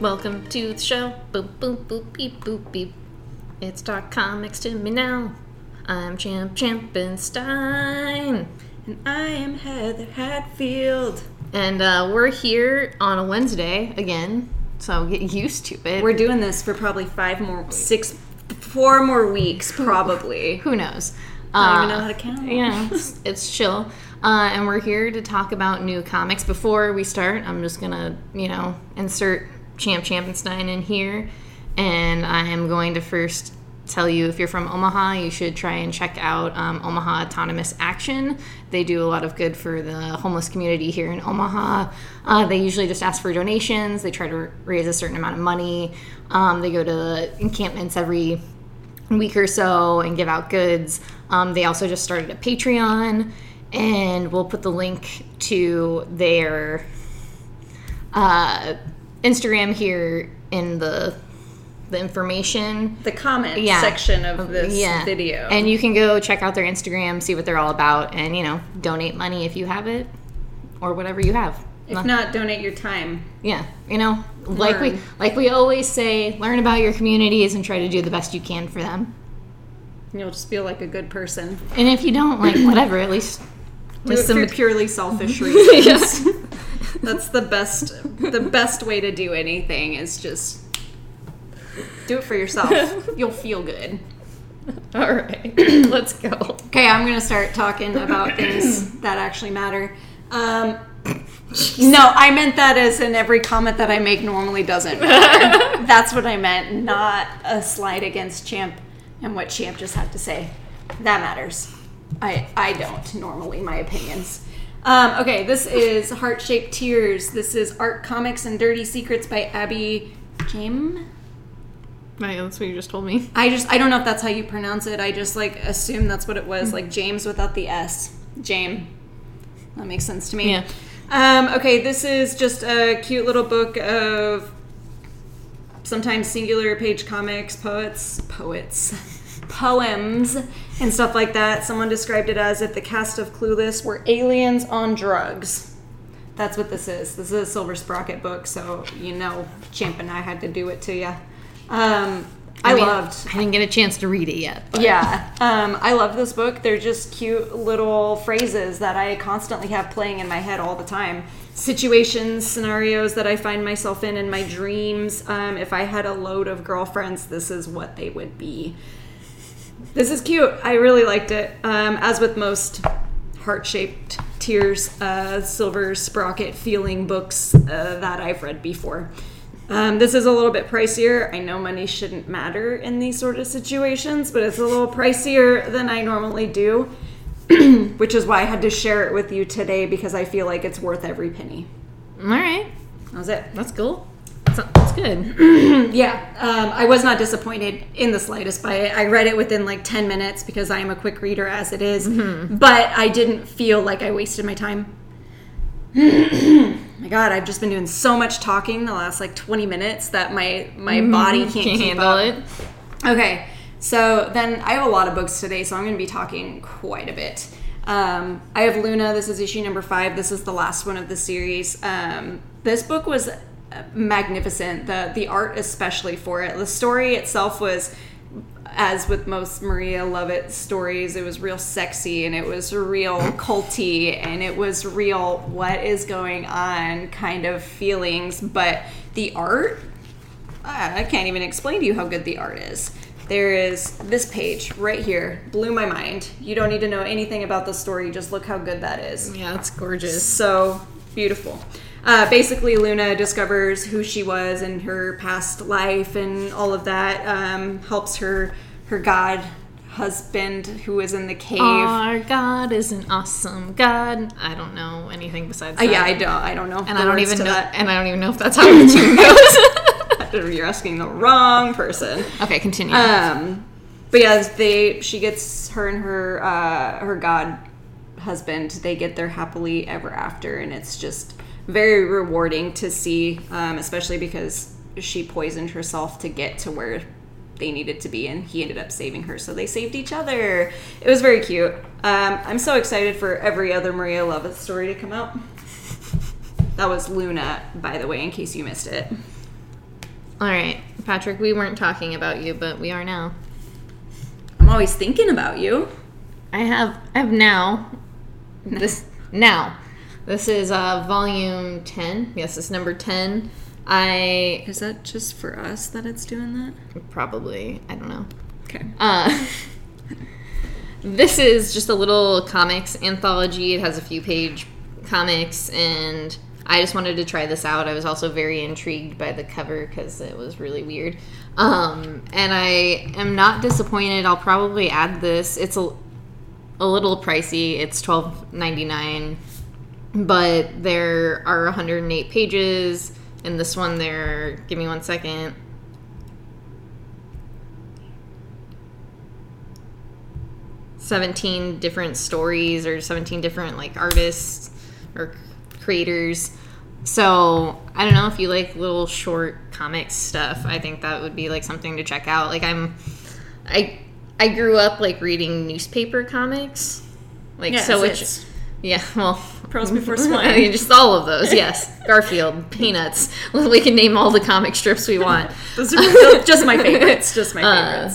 Welcome to the show. Boop boop boop beep boop beep. It's Talk Comics to me now. I'm Champ Champenstein. And I am Heather Hatfield. And uh, we're here on a Wednesday again, so get used to it. We're doing this for probably five more, six, four more weeks, probably. Who knows? I don't even Uh, know how to count. yeah, it's, it's chill. Uh, and we're here to talk about new comics. Before we start, I'm just gonna, you know, insert Champ Champenstein in here, and I am going to first tell you if you're from Omaha, you should try and check out um, Omaha Autonomous Action. They do a lot of good for the homeless community here in Omaha. Uh, they usually just ask for donations. They try to raise a certain amount of money. Um, they go to encampments every week or so and give out goods. Um, they also just started a Patreon, and we'll put the link to their uh, Instagram here in the the information. The comment Yeah. section of this Yeah. video. And you can go check out their Instagram, see what they're all about, and you know, donate money if you have it, or whatever you have. if not, donate your time. Yeah, you know, like we like we always say, learn about your communities and try to do the best you can for them. And you'll just feel like a good person. And if you don't, like whatever, at least Do it some- purely selfish reasons. That's the best. The best way to do anything is just do it for yourself. You'll feel good. All right, let's go. Okay, I'm gonna start talking about things that actually matter. Um, no, I meant that as in every comment that I make normally doesn't. That's what I meant, not a slide against Champ and what Champ just had to say. That matters. I I don't normally my opinions. Um, okay, this is Heart Shaped Tears. This is Art Comics and Dirty Secrets by Abby Jame. Right, that's what you just told me. I just I don't know if that's how you pronounce it. I just like assume that's what it was, like James without the S. James. That makes sense to me. Yeah. Um, okay, this is just a cute little book of sometimes singular page comics, poets, poets, poems, and stuff like that. Someone described it as if the cast of Clueless were aliens on drugs. That's what this is. This is a Silver Sprocket book, so you know, Champ and I had to do it to you. Um, I, mean, loved. I didn't get a chance to read it yet. But Yeah, um, I love this book. They're just cute little phrases that I constantly have playing in my head all the time. Situations, scenarios that I find myself in in my dreams. Um, if I had a load of girlfriends, this is what they would be. This is cute. I really liked it. Um, as with most heart shaped tears, uh, silver sprocket feeling books uh, that I've read before. Um, this is a little bit pricier. I know money shouldn't matter in these sort of situations, but it's a little pricier than I normally do, which is why I had to share it with you today because I feel like it's worth every penny. all right, That was it. that's cool. That's, that's good. Yeah, um, I was not disappointed in the slightest by it. I read it within like 10 minutes because I am a quick reader as it is, but I didn't feel like I wasted my time. my god, I've just been doing so much talking the last like 20 minutes that my my body can't, Can't handle up. it. Okay, so then I have a lot of books today, so I'm going to be talking quite a bit. Um, I have Luna. This is issue number five. This is the last one of the series. Um, this book was magnificent. The the art, especially for it. The story itself was, as with most Maria Llovet stories, it was real sexy and it was real culty and it was real what is going on kind of feelings. But the art I can't even explain to you how good the art is. There is this page right here, blew my mind. You don't need to know anything about the story, just look how good that is. Yeah, it's gorgeous. So beautiful. Uh, basically, Luna discovers who she was in her past life and all of that. Um, helps her her god husband who is in the cave. Our God is an awesome God. I don't know anything besides Uh, yeah, I don't. I don't know. and I don't even know. that. And I don't even know if that's how the tune goes. You're asking the wrong person. okay, continue. Um, but yeah, they she gets her and her uh, her god husband. They get their happily ever after, and it's just very rewarding to see, um, especially because she poisoned herself to get to where they needed to be, and he ended up saving her. So they saved each other. It was very cute. Um, I'm so excited for every other Maria Llovet story to come out. That was Luna, by the way, in case you missed it. All right, Patrick, we weren't talking about you, but we are now. I'm always thinking about you. I have I have now this now. This is uh volume 10. Yes, it's number 10. I Is that just for us that it's doing that? probably, I don't know. Okay. Uh This is just a little comics anthology. It has a few page comics and I just wanted to try this out. I was also very intrigued by the cover because it was really weird. Um, and I am not disappointed. I'll probably add this. It's a, a little pricey. It's twelve ninety nine, but there are 108 pages. In this one, there. Give me one second. Seventeen different stories or seventeen different like artists or creators. So I don't know if you like little short comic stuff. I think that would be like something to check out. Like I'm, I I grew up like reading newspaper comics. Like Yeah, so, which it's- yeah, well, Pearls Before I mean, Swine. just all of those. Yes, Garfield, Peanuts. We can name all the comic strips we want. Those are just my favorites. Just my Uh,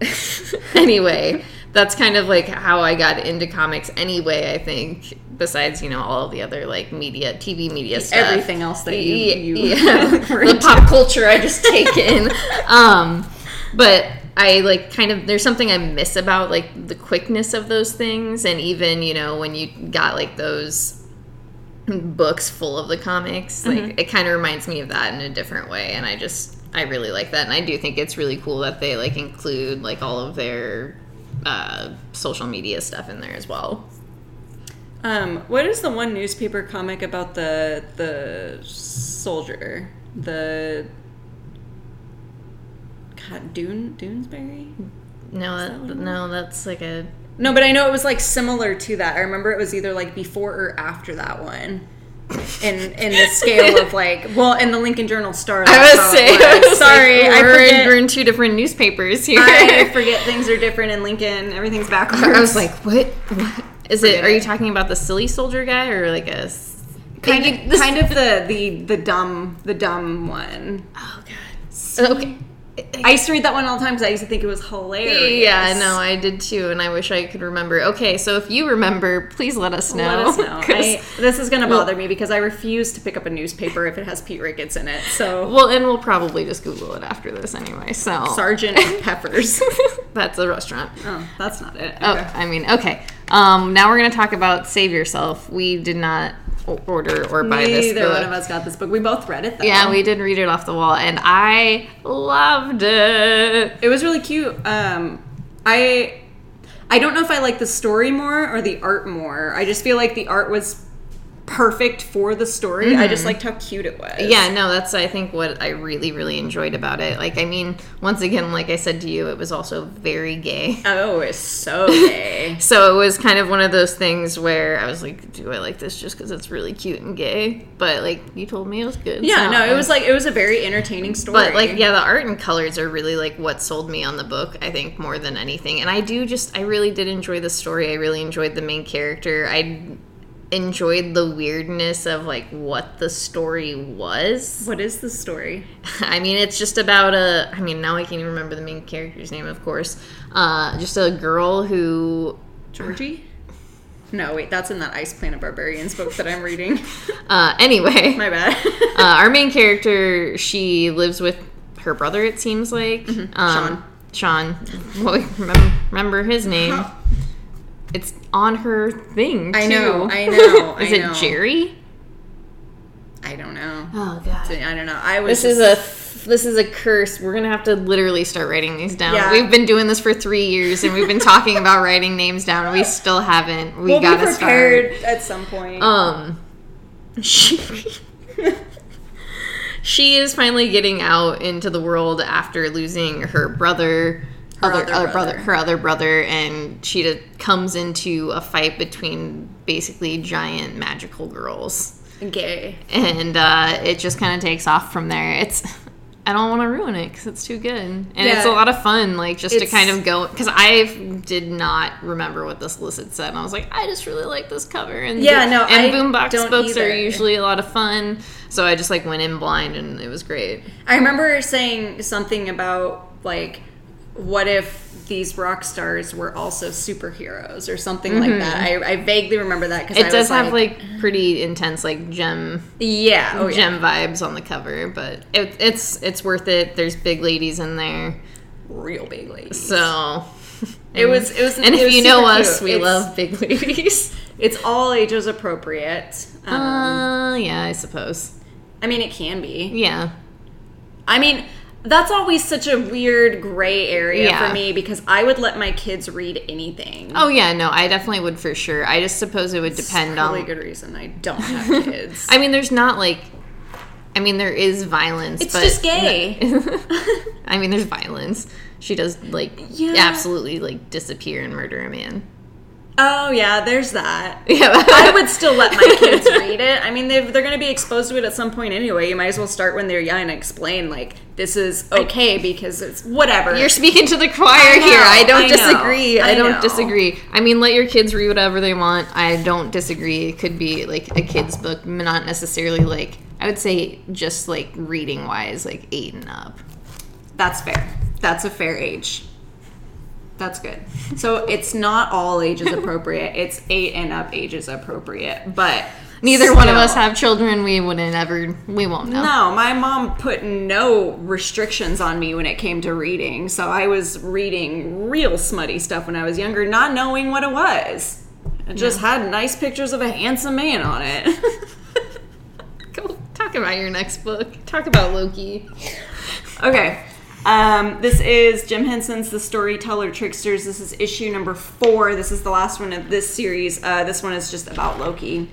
favorites. anyway, that's kind of like how I got into comics anyway, I think. Besides, you know, all the other like media, TV media stuff. Everything else that you, you yeah. the pop culture I just take in. um, but I like kind of there's something I miss about like the quickness of those things, and even you know when you got like those books full of the comics, like Mm-hmm. it kind of reminds me of that in a different way, and I just I really like that, and I do think it's really cool that they like include like all of their uh, social media stuff in there as well. Um, what is the one newspaper comic about the the soldier? The God, Dune Doonesbury? No, that that, no, that's like a No, but I know it was like similar to that. I remember it was either like before or after that one. In in the scale of like well in the Lincoln Journal Star. I was saying, was. I was sorry, like, I we're, in, forget. we're in two different newspapers here. I forget things are different in Lincoln. Everything's backwards. I was like, what? what? Is it? Are you talking about the silly soldier guy or like a kind you- of, this- kind of the the the dumb the dumb one. Oh god. Okay. I used to read that one all the time because I used to think it was hilarious. Yeah, no, I did too, and I wish I could remember. Okay, so if you remember, please let us know. Let us know. I, this is going to Well- bother me because I refuse to pick up a newspaper if it has Pete Ricketts in it. So, well, and we'll probably just Google it after this anyway. So Sergeant Peppers. that's a restaurant. oh, that's not it. Oh, I mean, okay. Um, now we're gonna talk about Save Yourself. We did not order or buy this book. Neither one of us got this book. We both read it though. Yeah, we did read it off the wall, and I loved it. It was really cute. Um, I I don't know if I like the story more or the art more. I just feel like the art was perfect for the story. I just liked how cute it was. Mm-hmm. Yeah, no, that's I think what I really really enjoyed about it. Like, I mean, once again, like I said to you, it was also very gay. Oh, it's so gay. So it was kind of one of those things where I was like, do I like this just because it's really cute and gay? But like you told me it was good. yeah, so no, it was like it was a very entertaining story. But like, yeah, the art and colors are really like what sold me on the book. I think more than anything, and I do just, I really did enjoy the story. I really enjoyed the main character. I enjoyed the weirdness of like what the story was. What is the story? I mean, it's just about a. I mean, now I can't even remember the main character's name, of course. Uh, just a girl who. Georgie? No, wait, that's in that Ice Planet Barbarians book that I'm reading. Uh, anyway, My bad. uh, our main character, she lives with her brother. It seems like um, Sean. Well, remember, remember his name? It's on her thing. Too. I know, I know, Is I it know. Jerry? I don't know. Oh god. I don't know. I was This is just- a this is a curse. We're gonna have to literally start writing these down. Yeah. We've been doing this for three years, and we've been talking about writing names down. We still haven't. We we'll gotta prepared start. at some point. Um, she she is finally getting out into the world after losing her brother. Her other, other other brother, her other brother, and she comes into a fight between basically giant magical girls Gay. and uh, it just kind of takes off from there. It's I don't want to ruin it because it's too good, and Yeah. it's a lot of fun. Like just to kind of go because I did not remember what this list had said, and I was like, I just really like this cover. And Yeah, no, and I boombox books are usually a lot of fun, so I just like went in blind, and it was great. I remember saying something about like, what if these rock stars were also superheroes or something like that. I, I vaguely remember that because Mm-hmm. It does have like pretty intense like Jem yeah, oh yeah, Jem vibes on the cover, but it, it's it's worth it. There's big ladies in there, real big ladies. so. it was it was And it if was you know us, cute. we It's- love big ladies. It's all ages appropriate. Um, Uh, yeah, I suppose. I mean, it can be. Yeah. I mean, that's always such a weird gray area Yeah. for me because I would let my kids read anything. Oh yeah, no, I definitely would for sure. I just suppose it would depend probably on. Really good reason I don't have kids. I mean, there's not like. I mean, there is violence. It's just gay. I mean, there's violence. She does like Yeah. absolutely like disappear and murder a man. Oh yeah, there's that. Yeah, I would still let my kids read it. I mean, they've, they're going to be exposed to it at some point anyway. You might as well start when they're young and explain like this is okay because it's whatever. You're speaking to the choir I know, here. I don't I know, disagree. I, I don't know. disagree. I mean, let your kids read whatever they want. I don't disagree. It could be like a kid's book, not necessarily like I would say just like reading wise, like eight and up. That's fair. That's a fair age. That's good. So it's not all ages appropriate. It's eight and up ages appropriate, but Neither one of us have children. We wouldn't ever. We won't know. No, my mom put no restrictions on me when it came to reading. So I was reading real smutty stuff when I was younger, not knowing what it was. It just had nice pictures of a handsome man on it. Go talk about your next book. Talk about Loki. okay. Um, this is Jim Henson's The Storyteller Tricksters. This is issue number four. This is the last one of this series. Uh, this one is just about Loki.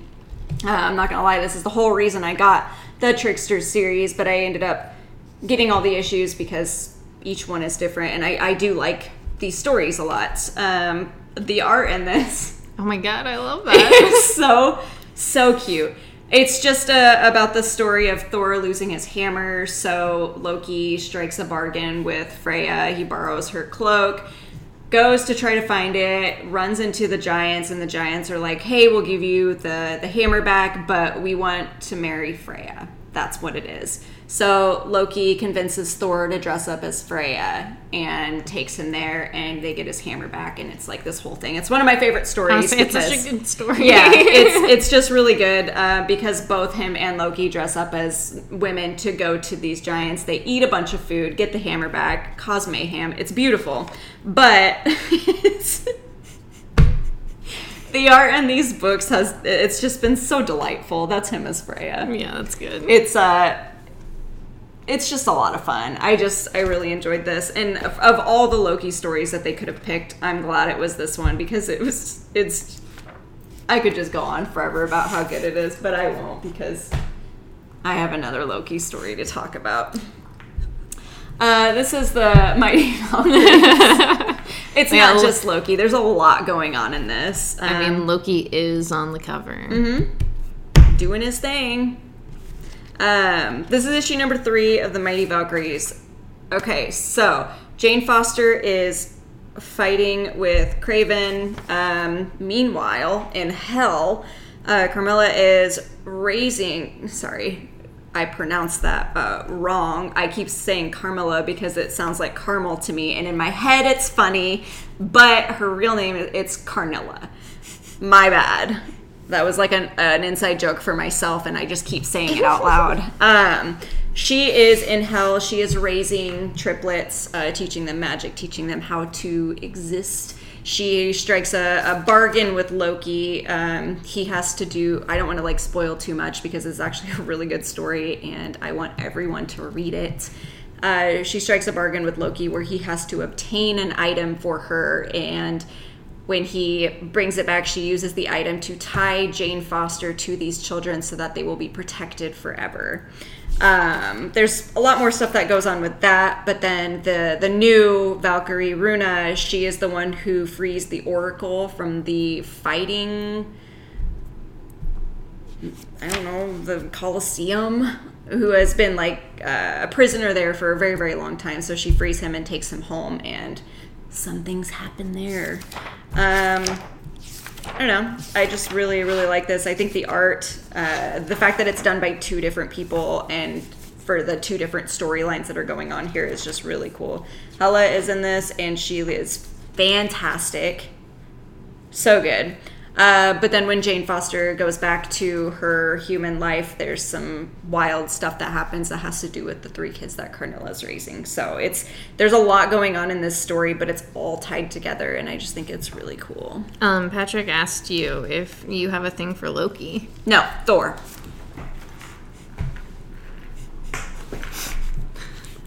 Uh, I'm not gonna lie, this is the whole reason I got the Tricksters series, but I ended up getting all the issues because each one is different, and I, I do like these stories a lot. Um, the art in this Oh my god, I love that. so so cute. It's just uh, about the story of Thor losing his hammer. So Loki strikes a bargain with Freya. He borrows her cloak, goes to try to find it, runs into the giants, and the giants are like, "Hey, we'll give you the the hammer back, but we want to marry Freya." That's what it is. So Loki convinces Thor to dress up as Freya and takes him there, and they get his hammer back, and it's like this whole thing. It's one of my favorite stories. Honestly, it's such a good story. yeah, it's it's just really good uh, because both him and Loki dress up as women to go to these giants. They eat a bunch of food, get the hammer back, cause mayhem. It's beautiful, but it's, the art in these books has it's just been so delightful. That's him as Freya. yeah, that's good. It's uh it's just a lot of fun. I just I really enjoyed this, and of, of all the Loki stories that they could have picked, I'm glad it was this one because it was it's. I could just go on forever about how good it is, but I won't because I have another Loki story to talk about. Uh, this is the Mighty Valkyries. It's Yeah, not just Loki. There's a lot going on in this. I Um, mean, Loki is on the cover. Mm-hmm. doing his thing. Um, this is issue number three of the Mighty Valkyries. Okay, so Jane Foster is fighting with Kraven. Um, meanwhile, in Hell, uh, Carmilla is raising. Sorry, I pronounced that uh, wrong. I keep saying Carmilla because it sounds like caramel to me, and in my head it's funny, but her real name is it's Karnilla. My bad. That was like an, an inside joke for myself, and I just keep saying it out loud. Um, she is in hell. She is raising triplets, uh, teaching them magic, teaching them how to exist. She strikes a, a bargain with Loki. Um, he has to do. I don't want to like spoil too much because it's actually a really good story, and I want everyone to read it. Uh, she strikes a bargain with Loki where he has to obtain an item for her and when he brings it back, she uses the item to tie Jane Foster to these children so that they will be protected forever. Um, there's a lot more stuff that goes on with that, but then the the new Valkyrie Runa, she is the one who frees the Oracle from the fighting. I don't know the Colosseum. who has been like uh, a prisoner there for a very very long time. So she frees him and takes him home, and some things happen there. Um, I don't know. I just really, really like this. I think the art, uh, the fact that it's done by two different people and for the two different storylines that are going on here is just really cool. Hela is in this and she is fantastic. So good. Uh, but then when Jane Foster goes back to her human life, there's some wild stuff that happens that has to do with the three kids that Karnilla's raising. So it's there's a lot going on in this story, but it's all tied together, and I just think it's really cool. Um, Patrick asked you if you have a thing for Loki. No, Thor.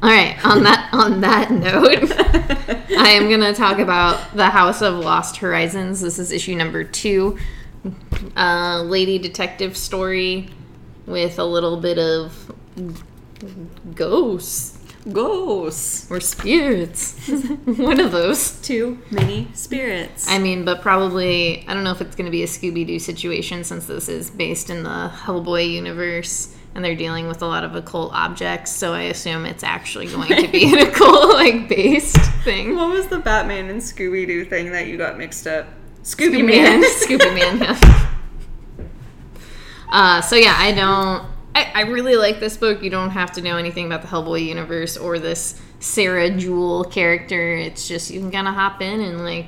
All right. On that on that note, I am gonna talk about the House of Lost Horizons. This is issue number two, uh, lady detective story with a little bit of ghosts Ghosts. or spirits. One of those. Too many spirits. I mean, but probably I don't know if it's going to be a Scooby Doo situation since this is based in the Hellboy universe and they're dealing with a lot of occult objects. So I assume it's actually going to be an occult like based thing. what was the Batman and Scooby Doo thing that you got mixed up? Scooby Man. Scooby Man. Yeah. Uh, so yeah, I don't. I, I really like this book. You don't have to know anything about the Hellboy universe or this Sarah Jewell character. It's just you can kind of hop in and like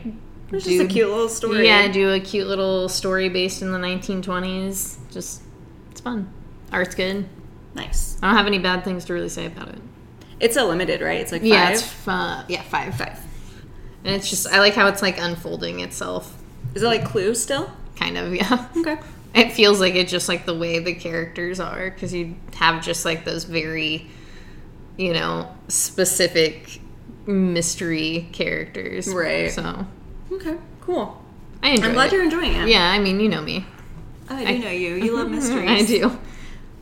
It's just a cute little story. Yeah, do a cute little story based in the 1920s. Just, it's fun. Art's good. Nice. I don't have any bad things to really say about it. It's a limited, right? It's like five. Yeah, it's fun. Yeah, five. five. And it's just, I like how it's like unfolding itself. Is it like Clue still? Kind of, yeah. Okay. It feels like it's just like the way the characters are because you have just like those very, you know, specific mystery characters. Right. So Okay. Cool. I enjoy I'm glad it. you're enjoying it. Yeah, I mean, you know me. Oh, I do know you. You love mysteries. I do.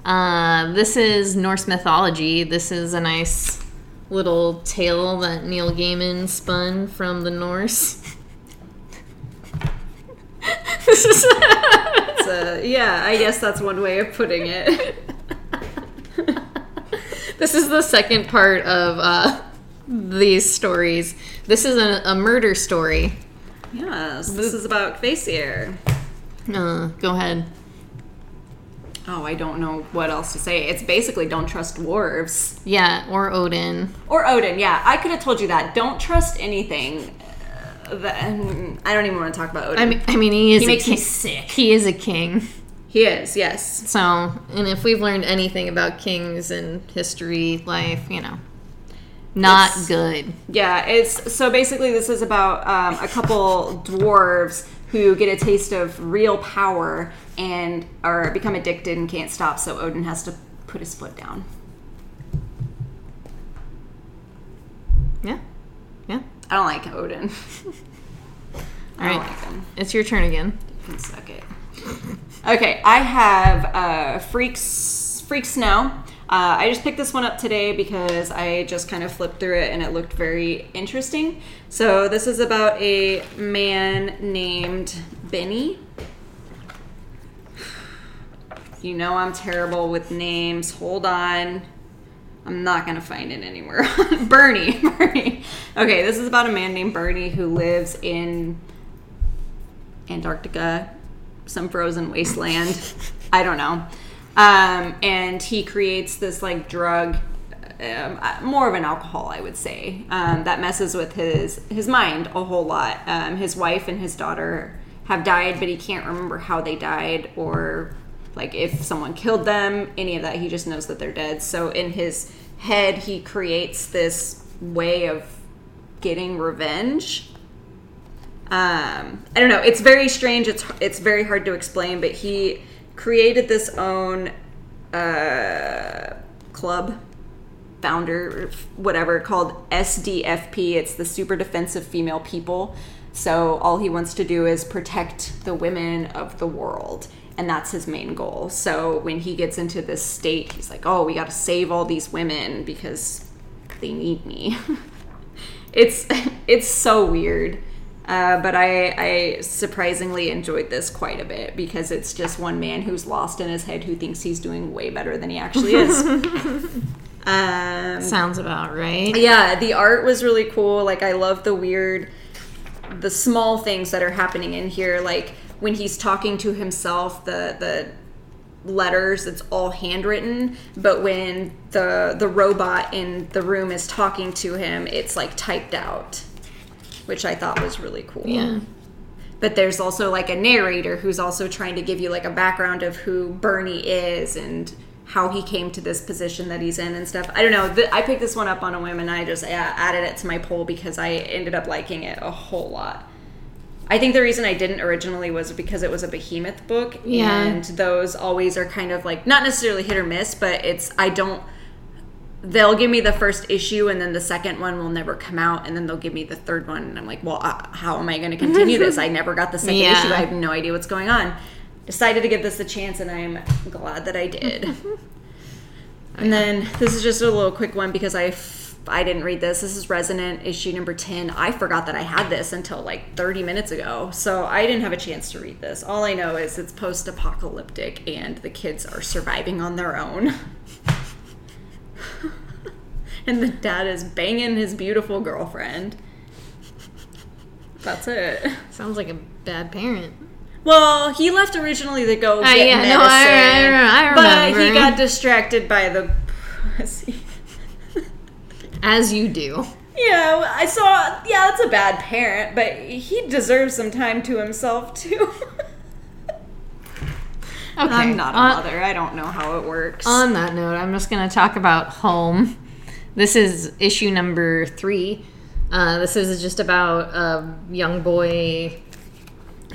Uh, this is Norse mythology. This is a nice little tale that Neil Gaiman spun from the Norse. this is a- yeah, I guess that's one way of putting it. this is the second part of uh, these stories. This is a, a murder story. yes, this is about Kvasir. Uh, go ahead. Oh, I don't know what else to say. It's basically don't trust dwarves. Yeah, or Odin. Or Odin, yeah. I could have told you that. Don't trust anything. Uh, that, I don't even want to talk about Odin. I mean, I mean, he is he a makes king. me sick. He is a king. He is, yes. So, and if we've learned anything about kings and history, life, you know, not It's- good. Yeah, it's so basically this is about um, a couple dwarves who get a taste of real power and are become addicted and can't stop. So Odin has to put his foot down. Yeah, yeah. I don't like Odin. I don't right, like him. it's your turn again. You Can suck it. Okay, I have uh, Freaks Freak Snow. Uh, I just picked this one up today because I just kind of flipped through it and it looked very interesting. So this is about a man named Benny. You know I'm terrible with names. Hold on. I'm not gonna find it anywhere. Bernie, Bernie. Okay, this is about a man named Bernie who lives in Antarctica, some frozen wasteland. I don't know. Um, and he creates this like drug, um, uh, more of an alcohol, I would say, um, that messes with his his mind a whole lot. Um, his wife and his daughter have died, but he can't remember how they died or like if someone killed them, any of that. He just knows that they're dead. So in his head, he creates this way of getting revenge um, I don't know. It's very strange. It's it's very hard to explain. But he created this own uh, club, founder, whatever called SDFP. It's the Super Defensive Female People. So all he wants to do is protect the women of the world. And that's his main goal. So when he gets into this state, he's like, "Oh, we got to save all these women because they need me." it's it's so weird. Uh, but I, I surprisingly enjoyed this quite a bit because it's just one man who's lost in his head who thinks he's doing way better than he actually is. um, Sounds about right. yeah, the art was really cool. Like I love the weird the small things that are happening in here like when he's talking to himself the the letters it's all handwritten but when the the robot in the room is talking to him it's like typed out which I thought was really cool. Yeah. But there's also like a narrator who's also trying to give you like a background of who Bernie is and how he came to this position that he's in and stuff. I don't know. Th- I picked this one up on a whim and I just added it to my poll because I ended up liking it a whole lot. I think the reason I didn't originally was because it was a behemoth book Yeah. and those always are kind of like not necessarily hit or miss, but it's I don't they'll give me the first issue and then the second one will never come out and then they'll give me the third one and i'm like well uh, how am i going to continue this i never got the second Yeah. issue i have no idea what's going on decided to give this a chance and i'm glad that i did and then this is just a little quick one because i i didn't read this this is resonant issue number 10 i forgot that i had this until like 30 minutes ago so i didn't have a chance to read this all i know is it's post-apocalyptic and the kids are surviving on their own and the dad is banging his beautiful girlfriend. That's it. Sounds like a bad parent. Well, he left originally to go Uh, get yeah, medicine, no, I- I- I but he got distracted by the pussy. As you do. Yeah, I saw. Yeah, that's a bad parent, but he deserves some time to himself too. Okay. I'm not a on, mother. I don't know how it works. on that note, I'm just going to talk about Home. This is issue number three. Uh, this is just about a young boy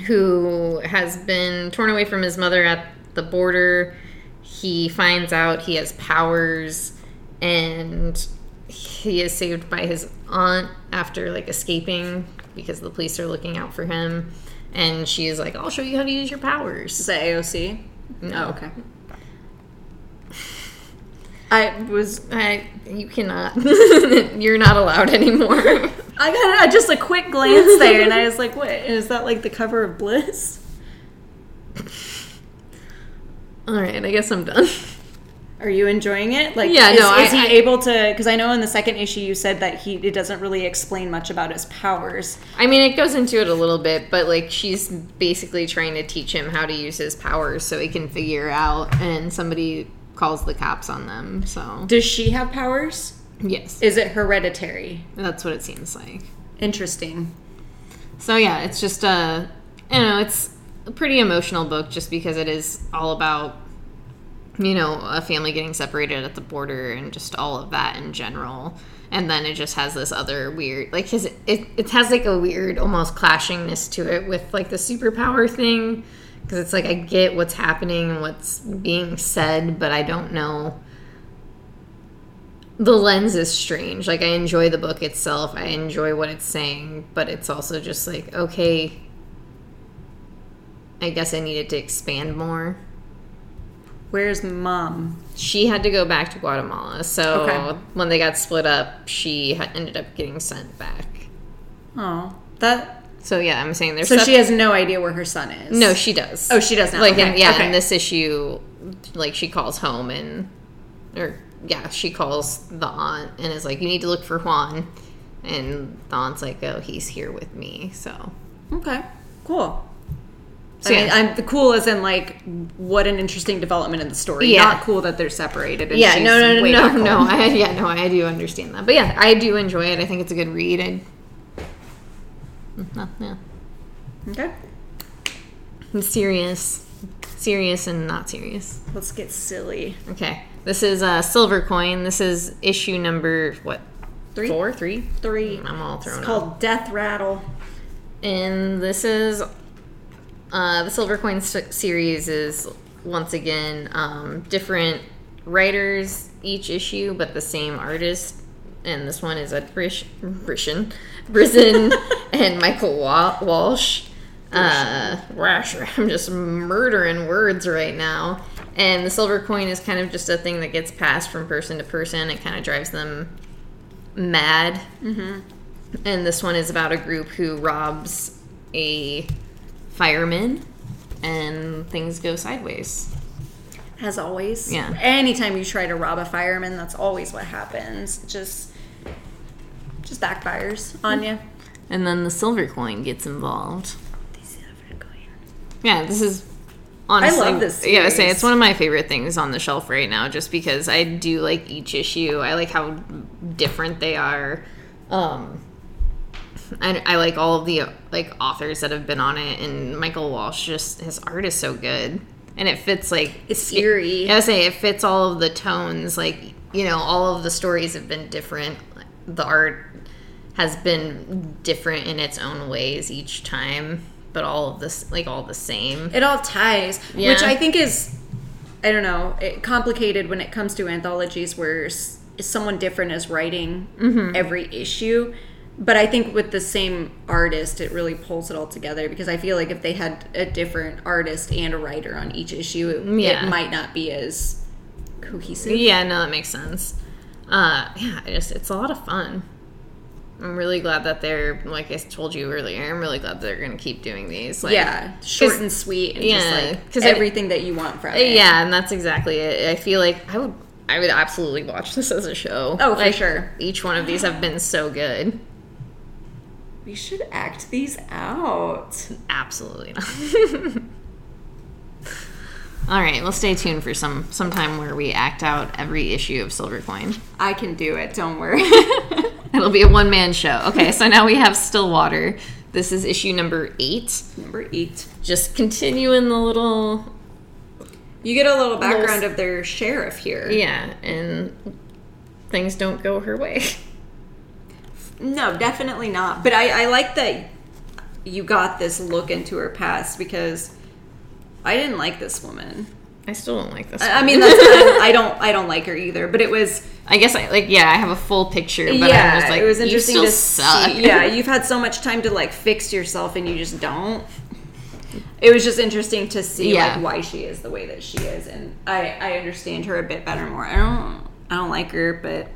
who has been torn away from his mother at the border. He finds out he has powers and he is saved by his aunt after like escaping because the police are looking out for him. And she is like, I'll show you how to use your powers. Is that AOC? No. Oh, okay. I was. I, you cannot. You're not allowed anymore. I got a, just a quick glance there, and I was like, "What is that? Like the cover of Bliss?" All right, I guess I'm done. Are you enjoying it? Like, Yeah, is, no, is I- he I- able to? Because I know in the second issue you said that he it doesn't really explain much about his powers. I mean, it goes into it a little bit, but like she's basically trying to teach him how to use his powers so he can figure out, and somebody calls the cops on them. So Does she have powers? yes, Is it hereditary? that's what it seems like. Interesting. So yeah, it's just a, you know, it's a pretty emotional book just because it is all about, you know, a family getting separated at the border and just all of that in general. And then it just has this other weird, like, his, it, it has like a weird, almost clashingness to it with like the superpower thing. Because it's like, I get what's happening and what's being said, but I don't know the lens is strange. Like I enjoy the book itself. I enjoy what it's saying, but it's also just like, okay, I guess I needed to expand more. Where's mom? She had to go back to Guatemala. So Okay. when they got split up, she ended up getting sent back. Oh, that. So yeah, I'm saying there's So stuff- she has no idea where her son is. No, she does. Oh, she does now. Like Okay, in, yeah, okay. in this issue, like she calls home and or yeah, she calls the aunt and is like, "You need to look for Juan," and the aunt's like, "Oh, he's here with me." So Okay. Cool. So, I mean, yeah. I'm the cool as in like what an interesting development in the story. Yeah. Not cool that they're separated. And yeah, no, no, no, no, no. I yeah, no, I do understand that, but yeah, I do enjoy it. I think it's a good read. I, no, yeah, Okay. It's serious, serious, and not serious. Let's get silly. Okay, this is uh, Silver Coin. This is issue number what? Three? Four, three. Three. I'm all thrown It's up. called Death Rattle. And this is uh, the Silver Coin series is once again um, different writers each issue, but the same artist. And this one is Ed Brish, Brishin, Brisen and Michael Wa- Walsh. Uh, Rash, I'm just murdering words right now. And the silver coin is kind of just a thing that gets passed from person to person. It kind of drives them mad and this one is about a group who robs a fireman, and things go sideways. As always. Yeah. Anytime you try to rob a fireman, that's always what happens. Just just backfires on you. And then the silver coin gets involved. Yeah, this is honestly. I love this Yeah, I say it's one of my favorite things on the shelf right now, just because I do like each issue. I like how different they are. Um, I, I like all of the like authors that have been on it, and Michael Walsh just his art is so good, and it fits like It's eerie. Yeah, I say it fits all of the tones. Like you know, all of the stories have been different. The art has been different in its own ways each time, but all of this like all the same. It all ties, Yeah. which I think is, I don't know, it, complicated when it comes to anthologies where someone different is writing Mm-hmm. every issue. But I think with the same artist, it really pulls it all together because I feel like if they had a different artist and a writer on each issue, it, Yeah. it might not be as cohesive. Yeah, no, that makes sense. Uh, yeah, I just it's a lot of fun. I'm really glad that they're like I told you earlier. I'm really glad they're gonna keep doing these. Like, yeah, short and sweet, and yeah, just like everything that you want from it. Yeah, and that's exactly it. I feel like I would I would absolutely watch this as a show. Oh, for Like, sure. Each one of these have been so good. We should act these out. Absolutely not. All right, well, stay tuned for some some time where we act out every issue of Silver Coin. I can do it. Don't worry. It'll be a one man show. Okay, so now we have Stillwater. This is issue number eight. Number eight. Just continuing the little You get a little background of their sheriff here. yeah, and things don't go her way. No, definitely not. But I, I like that you got this look into her past because I didn't like this woman. I still don't like this. I, I mean, that's, I, I don't I don't like her either. But it was I guess I like yeah, I have a full picture, but yeah, I'm just like it was interesting you to suck. see. Yeah, you've had so much time to like fix yourself and you just don't. It was just interesting to see Yeah. like why she is the way that she is, and I I understand her a bit better more. I don't I don't like her, but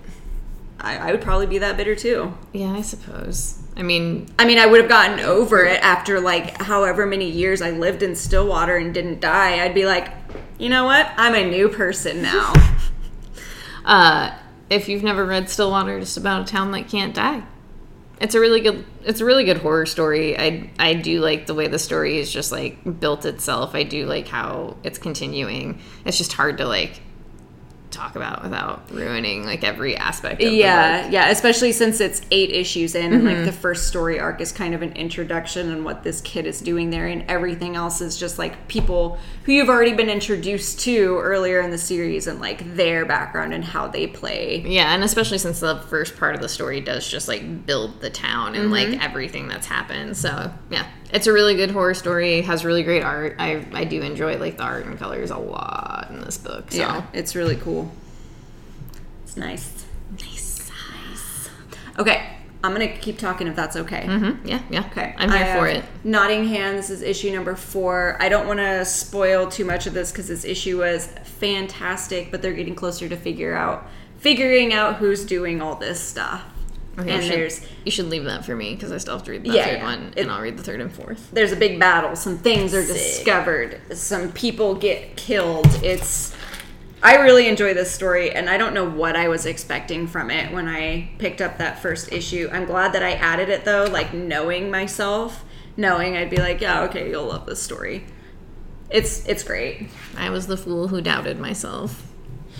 I, I would probably be that bitter too. yeah, I suppose. I mean, I mean, I would have gotten over it after like however many years I lived in Stillwater and didn't die. I'd be like, you know what? I'm a new person now. uh, if you've never read Stillwater, just about a town that can't die. It's a really good. It's a really good horror story. I I do like the way the story is just like built itself. I do like how it's continuing. It's just hard to like talk about without ruining like every aspect. Of the yeah, yeah. Especially since it's eight issues in, and like the mm-hmm. first story arc is kind of an introduction on what this kid is doing there, and everything else is just like people who you've already been introduced to earlier in the series, and like their background and how they play. Yeah, and especially since the first part of the story does just like build the town and like mm-hmm. everything that's happened. So yeah, it's a really good horror story. Has really great art. I I do enjoy like the art and colors a lot in this book. So Yeah, it's really cool. It's nice. nice. Nice. Okay, I'm gonna keep talking if that's okay. Mm-hmm. Yeah, yeah. Okay, I'm here I for it. Nottingham. This is issue number four. I don't want to spoil too much of this because this issue was fantastic, but they're getting closer to figure out figuring out who's doing all this stuff. Okay, and you should, there's you should leave that for me because I still have to read the Yeah, third yeah. one, It- and I'll read the third and fourth. there's a big battle. Some things are Sick. discovered. Some people get killed. It's I really enjoy this story, and I don't know what I was expecting from it when I picked up that first issue. I'm glad that I added it though, like knowing myself, knowing I'd be like, yeah, okay, you'll love this story. It's it's great. I was the fool who doubted myself.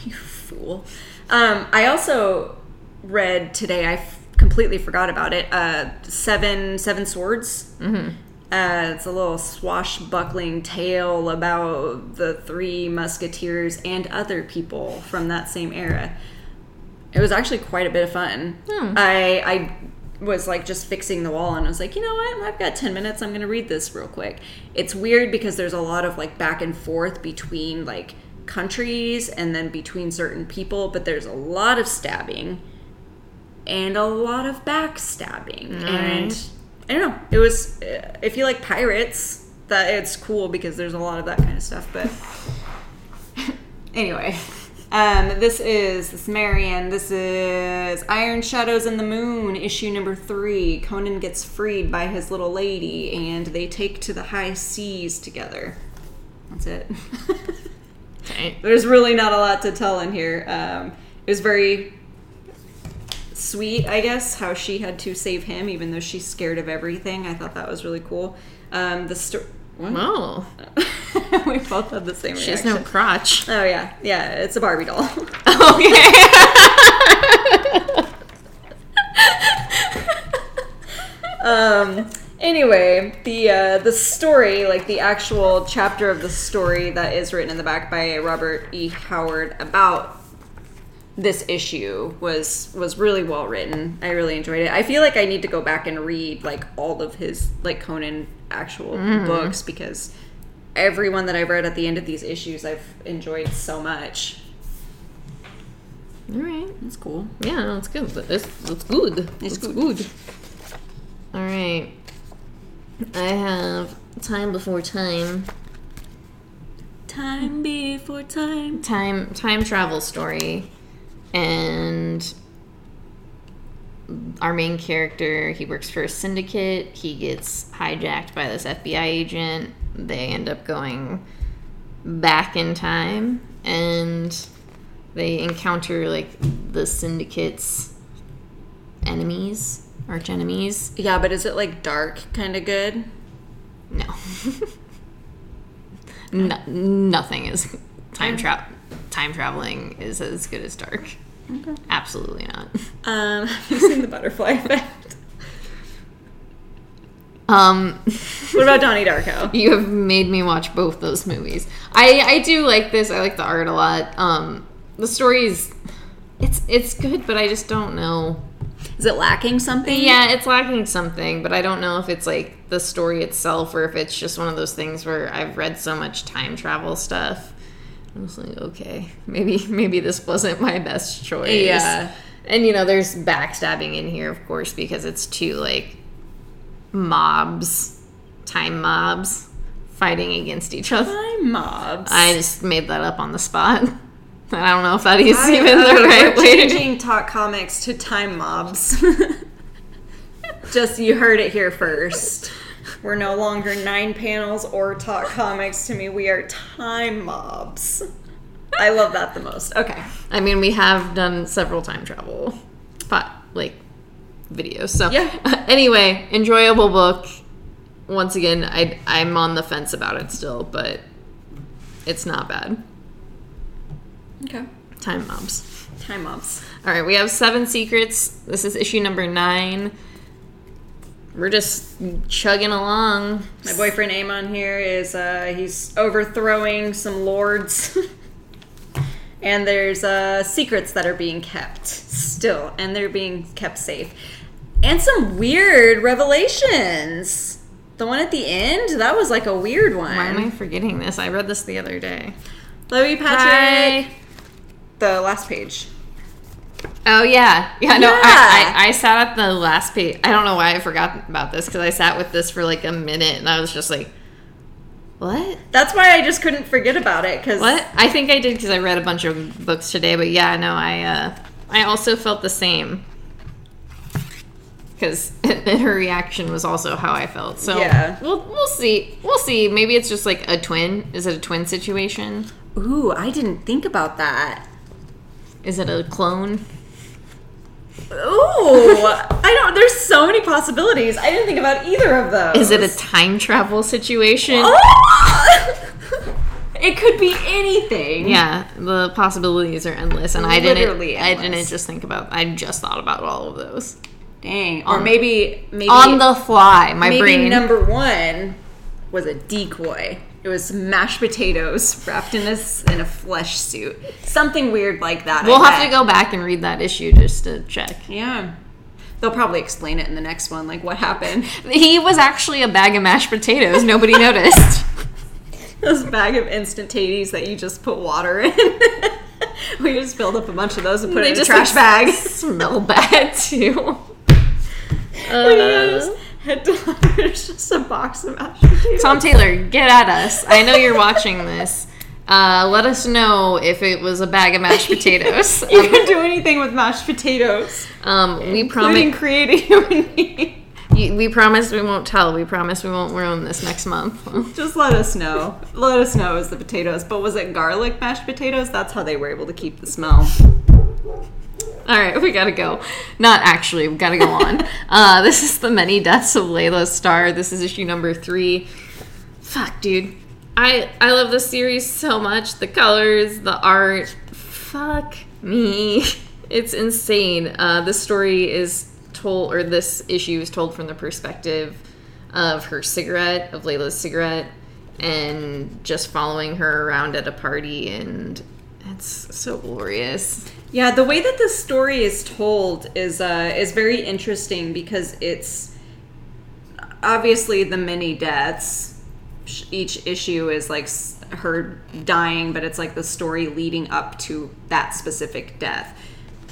You fool. Um, I also read today. I completely forgot about it. Uh, seven Seven Swords. Mm-hmm. Uh, it's a little swashbuckling tale about the three musketeers and other people from that same era. It was actually quite a bit of fun. I I was like just fixing the wall and I was like, you know what? I've got 10 minutes. I'm going to read this real quick. It's weird because there's a lot of like back and forth between like countries and then between certain people, but there's a lot of stabbing and a lot of backstabbing. And I don't know. It was uh, if you like pirates, that it's cool because there's a lot of that kind of stuff, but anyway, Um, this is this Marion. This is Iron Shadows in the Moon, issue number three. Conan gets freed by his little lady, and they take to the high seas together. That's it. There's really not a lot to tell in here. Um, it was very sweet, I guess, how she had to save him, even though she's scared of everything. I thought that was really cool. Um, the story. Oh, we both had the same she has reaction. no crotch. Oh yeah, yeah, it's a Barbie doll. Okay. um anyway the uh the story like the actual chapter of the story that is written in the back by robert e howard about this issue was was really well written i really enjoyed it i feel like i need to go back and read like all of his like conan actual mm-hmm. books because everyone that i've read at the end of these issues i've enjoyed so much All right. that's cool Yeah, no, it's good. It's, it's good. It's good. All right. I have time before time. time before time Time time travel story, and our main character he works for a syndicate. He gets hijacked by this FBI agent. They end up going back in time, and they encounter like the syndicate's enemies, arch enemies. yeah but is it like dark kind of good No. no nothing is time travel. Time traveling is as good as dark. okay Absolutely not. Um, have you seen the butterfly effect? Um, What about Donnie Darko? you have made me watch both those movies. I I do like this. I like the art a lot. Um, the story is it's it's good, but I just don't know. Is it lacking something? Yeah, it's lacking something, but I don't know if it's like the story itself or if it's just one of those things where I've read so much time travel stuff. I was like, okay, maybe maybe this wasn't my best choice. Yeah. And you know, there's backstabbing in here, of course, because it's two like mobs, time mobs, fighting against each other. Time mobs. I just made that up on the spot. I don't know if that is I- even the right way to changing talk comics to time mobs. Just you heard it here first. We're no longer nine panels or talk comics to me. We are time mobs. I love that the most. Okay. I mean, we have done several time travel, pot like videos. So Yeah. anyway, enjoyable book. Once again, I I'm on the fence about it still, but it's not bad. Okay. Time mobs. Time mobs. All right, we have seven secrets. This is issue number nine. We're just chugging along. My boyfriend Amon here is uh, he's overthrowing some lords. and there's uh, secrets that are being kept still, and they're being kept safe. And some weird revelations. The one at the end, that was like a weird one. Why am I forgetting this? I read this the other day. Love you, Patrick. The last page. Oh yeah, yeah. No, Yeah. I, I I sat at the last page. I don't know why I forgot about this because I sat with this for like a minute and I was just like, what? That's why I just couldn't forget about it because What? I think I did because I read a bunch of books today. But yeah, no, I uh, I also felt the same because her reaction was also how I felt. So Yeah. we'll we'll see. We'll see. Maybe it's just like a twin. Is it a twin situation? Ooh, I didn't think about that. Is it a clone? Ooh, I don't. There's so many possibilities. I didn't think about either of those. Is it a time travel situation? Oh! it could be anything. Yeah, the possibilities are endless, and I didn't. Literally I didn't just think about. I just thought about all of those Dang. Or maybe maybe on the fly. My maybe brain. number one was a decoy. It was mashed potatoes wrapped in a in a flesh suit. Something weird like that. We'll have to go back and read that issue just to check. Yeah. They'll probably explain it in the next one, like what happened. He was actually a bag of mashed potatoes. Nobody noticed. those bag of instant taties that you just put water in. we just filled up a bunch of those and put They it in a trash like, bag. Smell bad too. We Uh, head to- There's just a box of mashed potatoes. Tom Taylor, get at us. I know you're watching this. Uh, let us know if it was a bag of mashed potatoes. You can do anything with mashed potatoes, Um, we promise. creating. We promise we won't tell. We promise we won't ruin this next month. Just let us know. Let us know it was the potatoes. But was it garlic mashed potatoes? That's how they were able to keep the smell. All right, we gotta go. Not actually, we gotta go on. uh, this is the many deaths of Laila Starr. This is issue number three. Fuck, dude. I I love this series so much. The colors, the art. Fuck me. It's insane. Uh, this story is told, or this issue is told from the perspective of her cigarette, of Laila's cigarette, and just following her around at a party, and it's so glorious. Yeah, the way that this story is told is uh, is very interesting because it's obviously the many deaths. Each issue is like her dying, but it's like the story leading up to that specific death,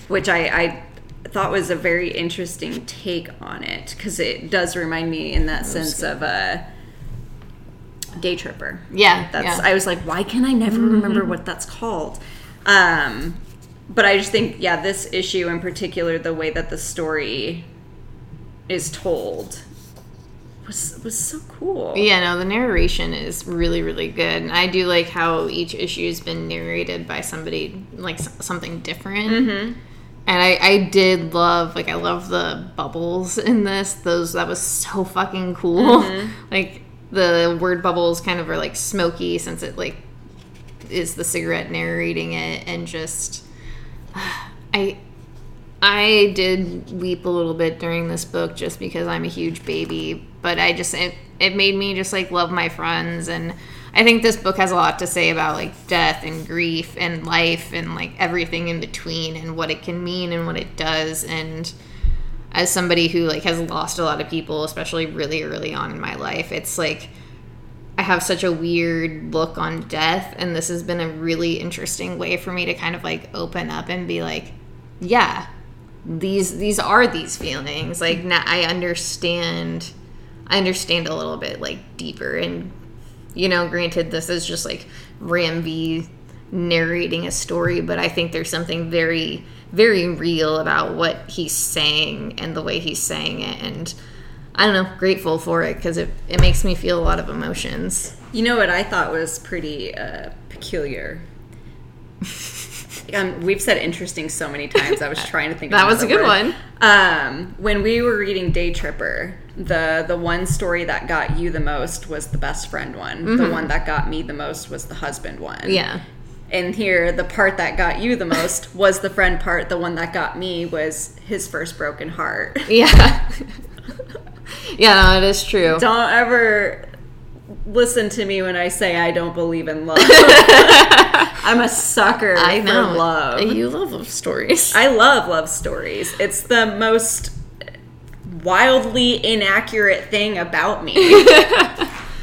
which I, I thought was a very interesting take on it because it does remind me in that sense of a Daytripper. Yeah, That's yeah. Mm-hmm. I was like, why can I never remember what that's called? Um, but I just think, yeah, this issue in particular, the way that the story is told was was so cool. Yeah, no, the narration is really, really good. And I do like how each issue has been narrated by somebody, like something different. Mm-hmm. And I, I did love, like, I love the bubbles in this. Those, that was so fucking cool. Mm-hmm. like, the word bubbles kind of are like smoky since it, like, is the cigarette narrating it. And just, I, I did weep a little bit during this book just because I'm a huge baby, but I just it, it made me just like love my friends and I think this book has a lot to say about like death and grief and life and like everything in between and what it can mean and what it does and as somebody who like has lost a lot of people especially really early on in my life it's like I have such a weird look on death and this has been a really interesting way for me to kind of like open up and be like yeah these these are these feelings. Like now i understand i understand a little bit like deeper. And you know granted this is just like ram v narrating a story but i think there's something very very real about what he's saying and the way he's saying it. And i don't know grateful for it because it, it makes me feel a lot of emotions You know what I thought was pretty uh, peculiar. Um, we've said interesting so many times. I was trying to think. That of was a good word. Um, when we were reading Daytripper, the the one story that got you the most was the best friend one. The one that got me the most was the husband one. yeah And here, the part that got you the most was the friend part. The one that got me was his first broken heart. yeah yeah no, it is true Don't ever listen to me when I say I don't believe in love. I'm a sucker I for love. You love love stories. I love love stories. It's the most wildly inaccurate thing about me.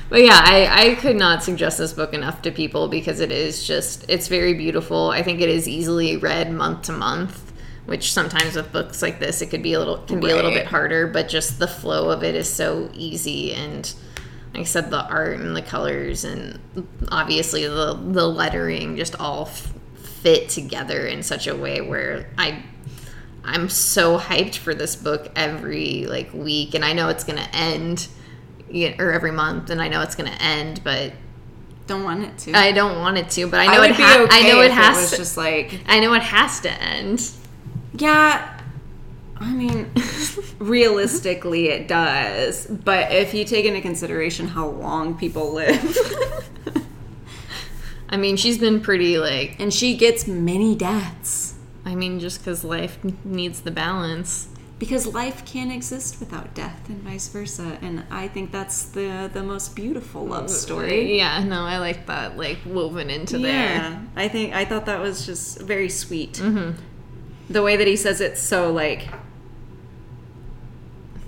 But yeah, I, I could not suggest this book enough to people because it is just, it's very beautiful. I think it is easily read month to month, which sometimes with books like this, it could be a little, can be a little bit harder, but just the flow of it is so easy. And like I said, the art and the colors and obviously the, the lettering just all f- fit together in such a way where I I'm so hyped for this book every like week, and I know it's gonna end, yeah, or every month, and I know it's gonna end, but Don't want it to. I don't want it to. But I I know would it. be Ha- okay I know it has it was to. just like I know it has to end. Yeah. I mean, realistically, it does. But if you take into consideration how long people live, I mean, she's been pretty like. and she gets many deaths I mean, just because life needs the balance. because life can't exist without death and vice versa. And I think that's the the most beautiful love story. Yeah, no, I like that, like woven into there. Yeah, I think I thought that was just very sweet. Mm-hmm. The way that he says it's so like,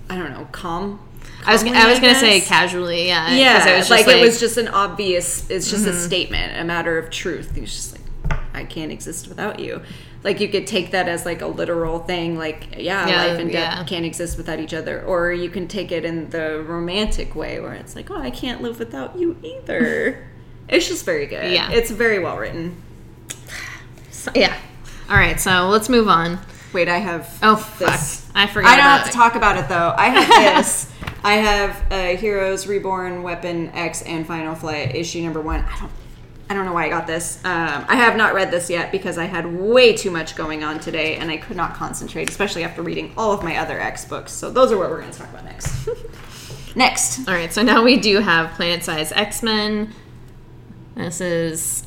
I don't know, calm. I was, I was gonna say casually, yeah. Yeah, it was just like, like, Mm-hmm. it was just an obvious. It's just a statement, a matter of truth. He's just like, I can't exist without you. Like you could take that as like a literal thing, like yeah, Yeah, life and death yeah. can't exist without each other, or you can take it in the romantic way, where it's like, oh, I can't live without you either. It's just very good. Yeah. It's very well written. So, yeah. All right, so let's move on. Wait, I have. Oh fuck! This. I forgot. I don't have to talk about it though. I have this. I have uh, Heroes Reborn, Weapon X, and Final Flight issue number one. I don't. I don't know why I got this. Um, I have not read this yet because I had way too much going on today and I could not concentrate, especially after reading all of my other X books. So those are what we're going to talk about next. next. All right, so now we do have Planet Size X Men. This is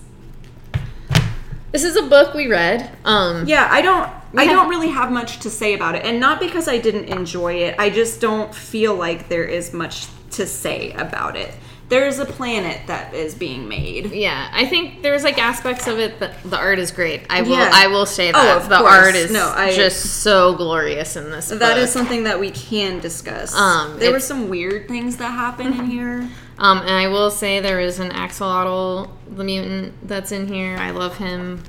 this is a book we read. Um, Yeah, I don't. I don't really have much to say about it, and not because I didn't enjoy it. I just don't feel like there is much to say about it. There is a planet that is being made. yeah, I think there's like aspects of it that the art is great. I will Yeah. I will say Oh, that of the course. art is No, I- just so glorious in this. That book. is something that we can discuss. Um, there were some weird things that happen in here. Um, and I will say there is an axolotl, the mutant that's in here. I love him.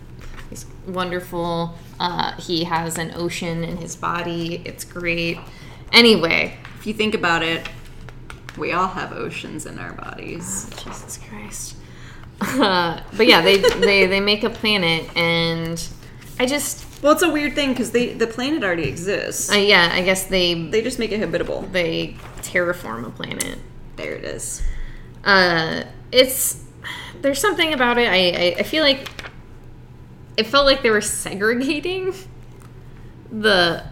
He's wonderful. Uh, he has an ocean in his body. It's great. Anyway, If you think about it, we all have oceans in our bodies. Jesus Christ. Uh, but yeah, they, they they make a planet, and I just Well, it's a weird thing because they the planet already exists. uh, yeah, I guess they they just make it habitable. they terraform a planet. There it is. Uh it's there's something about it I, I i feel like it felt like they were segregating the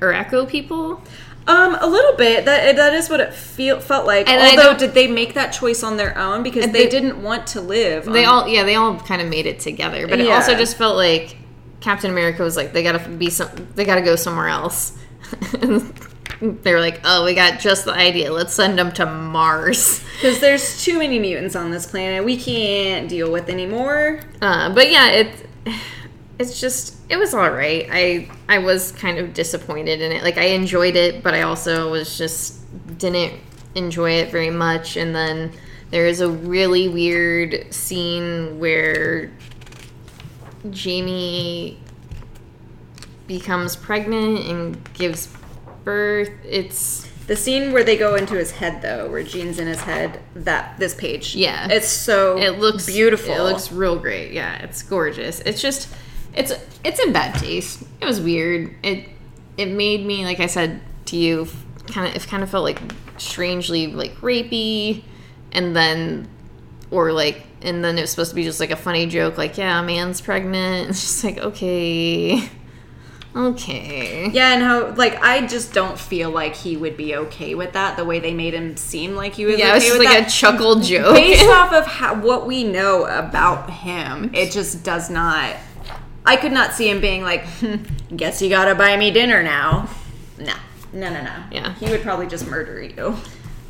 Echo people Um, a little bit. That that is what it feel felt like. And Although, did they make that choice on their own because they, they- didn't want to live? they on- all yeah they all kind of made it together but it also just felt like captain america was like they gotta be some they gotta go somewhere else they were like oh we got just the idea let's send them to mars because there's too many mutants on this planet. We can't deal with anymore. Uh, but yeah, it it's just it was all right. I I was kind of disappointed in it. Like I enjoyed it, but I also was just didn't enjoy it very much. And then there is a really weird scene where Jamie becomes pregnant and gives birth. It's The scene where they go into his head, though, where Jean's in his head, that this page, Yeah. it's so it looks beautiful. It looks real great. Yeah, it's gorgeous. It's just it's it's in bad taste. It was weird. It it made me like I said to you kind of it kind of felt like strangely like rapey and then or like and then it was supposed to be just like a funny joke like yeah, a man's pregnant. It's just like okay. Okay. Yeah, and how like I just don't feel like he would be okay with that. The way they made him seem like he was. Yeah, it was just like that. a chuckle joke. Based off of how, what we know about him, it just does not. I could not see him being like, "Hmm, "Guess you gotta buy me dinner now." No, no, no, no. Yeah. he would probably just murder you.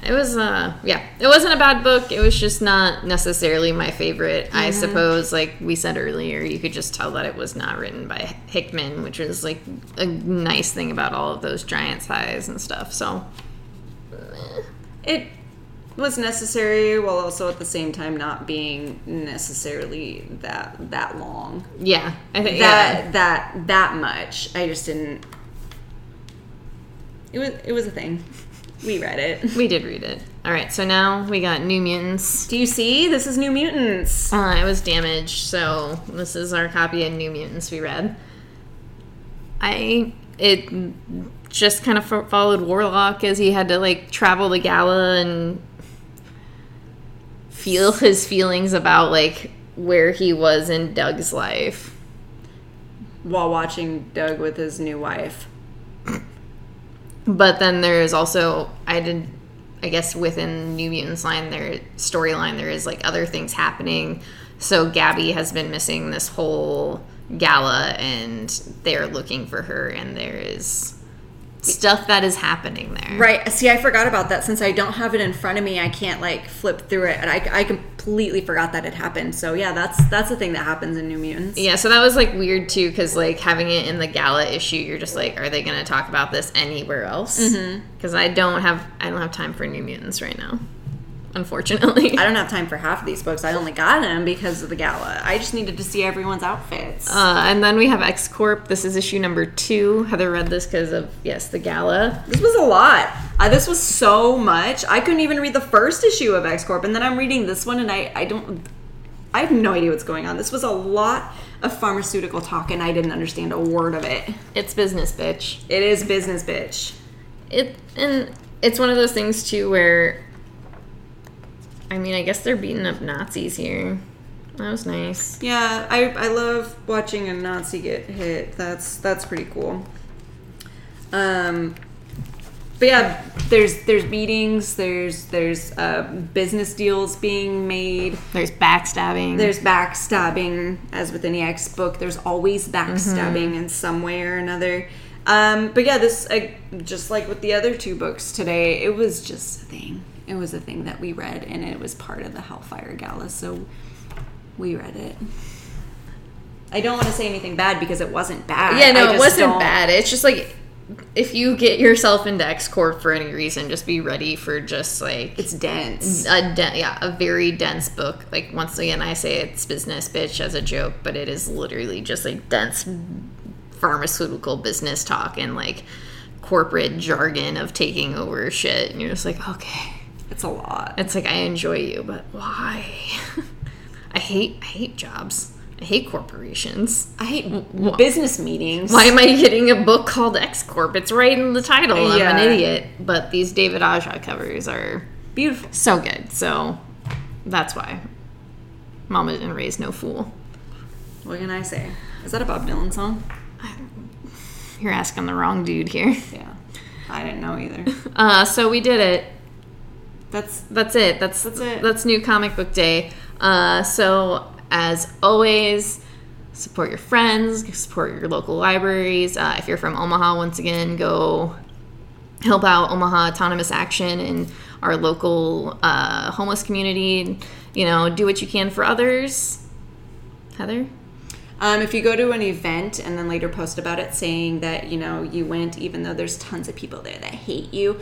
It was uh yeah, it wasn't a bad book. It was just not necessarily my favorite. I suppose like we said earlier, you could just tell that it was not written by Hickman, which is like a nice thing about all of those giant size and stuff. So It was necessary while also at the same time not being necessarily that that long. yeah, I think that yeah. that that much. I just didn't. It was it was a thing. We read it. we did read it. All right, so now we got New Mutants. Do you see? This is New Mutants. Uh, it was damaged, so this is our copy of New Mutants we read. I it just kind of fo- followed Warlock as he had to like travel the gala and feel his feelings about like where he was in Doug's life. While watching Doug with his new wife. But then there is also I did I guess within New Mutants line their storyline there is like other things happening. So Gabby has been missing this whole gala and they're looking for her and there is stuff that is happening there. Right. See, I forgot about that. Since I don't have it in front of me, I can't like flip through it, and I, I completely forgot that it happened. So yeah, that's that's the thing that happens in New Mutants. Yeah, so that was like weird too, because like having it in the gala issue, you're just like, are they going to talk about this anywhere else? Mm-hmm. Because I don't have I don't have time for New Mutants right now, unfortunately. I don't have time for half of these books. I only got them because of the gala. I just needed to see everyone's outfits. Uh, and then we have X Corp. This is issue number two. Heather read this because of yes, the gala. This was a lot. Uh, this was so much. I couldn't even read the first issue of X Corp, and then I'm reading this one, and I I don't. I have no idea what's going on. This was a lot of pharmaceutical talk, and I didn't understand a word of it. It's business, bitch. It is business, bitch. It and it's one of those things too where I mean, I guess they're beating up Nazis here. That was nice. Yeah, I, I love watching a Nazi get hit. That's that's pretty cool. Um, but yeah, there's there's beatings. There's there's uh, business deals being made. There's backstabbing. There's backstabbing, as with any X book. There's always backstabbing in some way or another. Um, but yeah, this uh, just like with the other two books today, it was just a thing. It was a thing that we read, and it was part of the Hellfire Gala, so we read it. I don't want to say anything bad because it wasn't bad. yeah, no, it wasn't don't- bad. It's just like if you get yourself into X Corp for any reason, just be ready for just like It's dense. a de- yeah, a very dense book. Like once again, I say it's business bitch as a joke, but it is literally just like dense pharmaceutical business talk and like corporate jargon of taking over shit. And you're just like, okay, It's a lot. it's like I enjoy you, but why? I hate I hate jobs. I hate corporations. I hate business meetings. Why am I getting a book called X Corp? It's right in the title. I'm an idiot. But these David Aja covers are Beautiful. so good. So that's why. Mama didn't raise no fool. What can I say? Is that a Bob Dylan song? You're asking the wrong dude here. Yeah. I didn't know either. Uh, so we did it. That's That's it. That's That's it. That's new comic book day. Uh, so as always, support your friends, support your local libraries. Uh, if you're from Omaha, once again, go help out Omaha Autonomous Action and our local uh, homeless community. You know, do what you can for others. Heather. Um, if you go to an event and then later post about it saying that you know you went even though there's tons of people there that hate you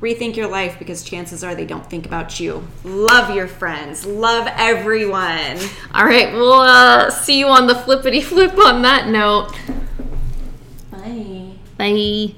rethink your life because chances are they don't think about you love your friends love everyone All right, we'll uh, see you on the flippity flip on that note. bye Bye.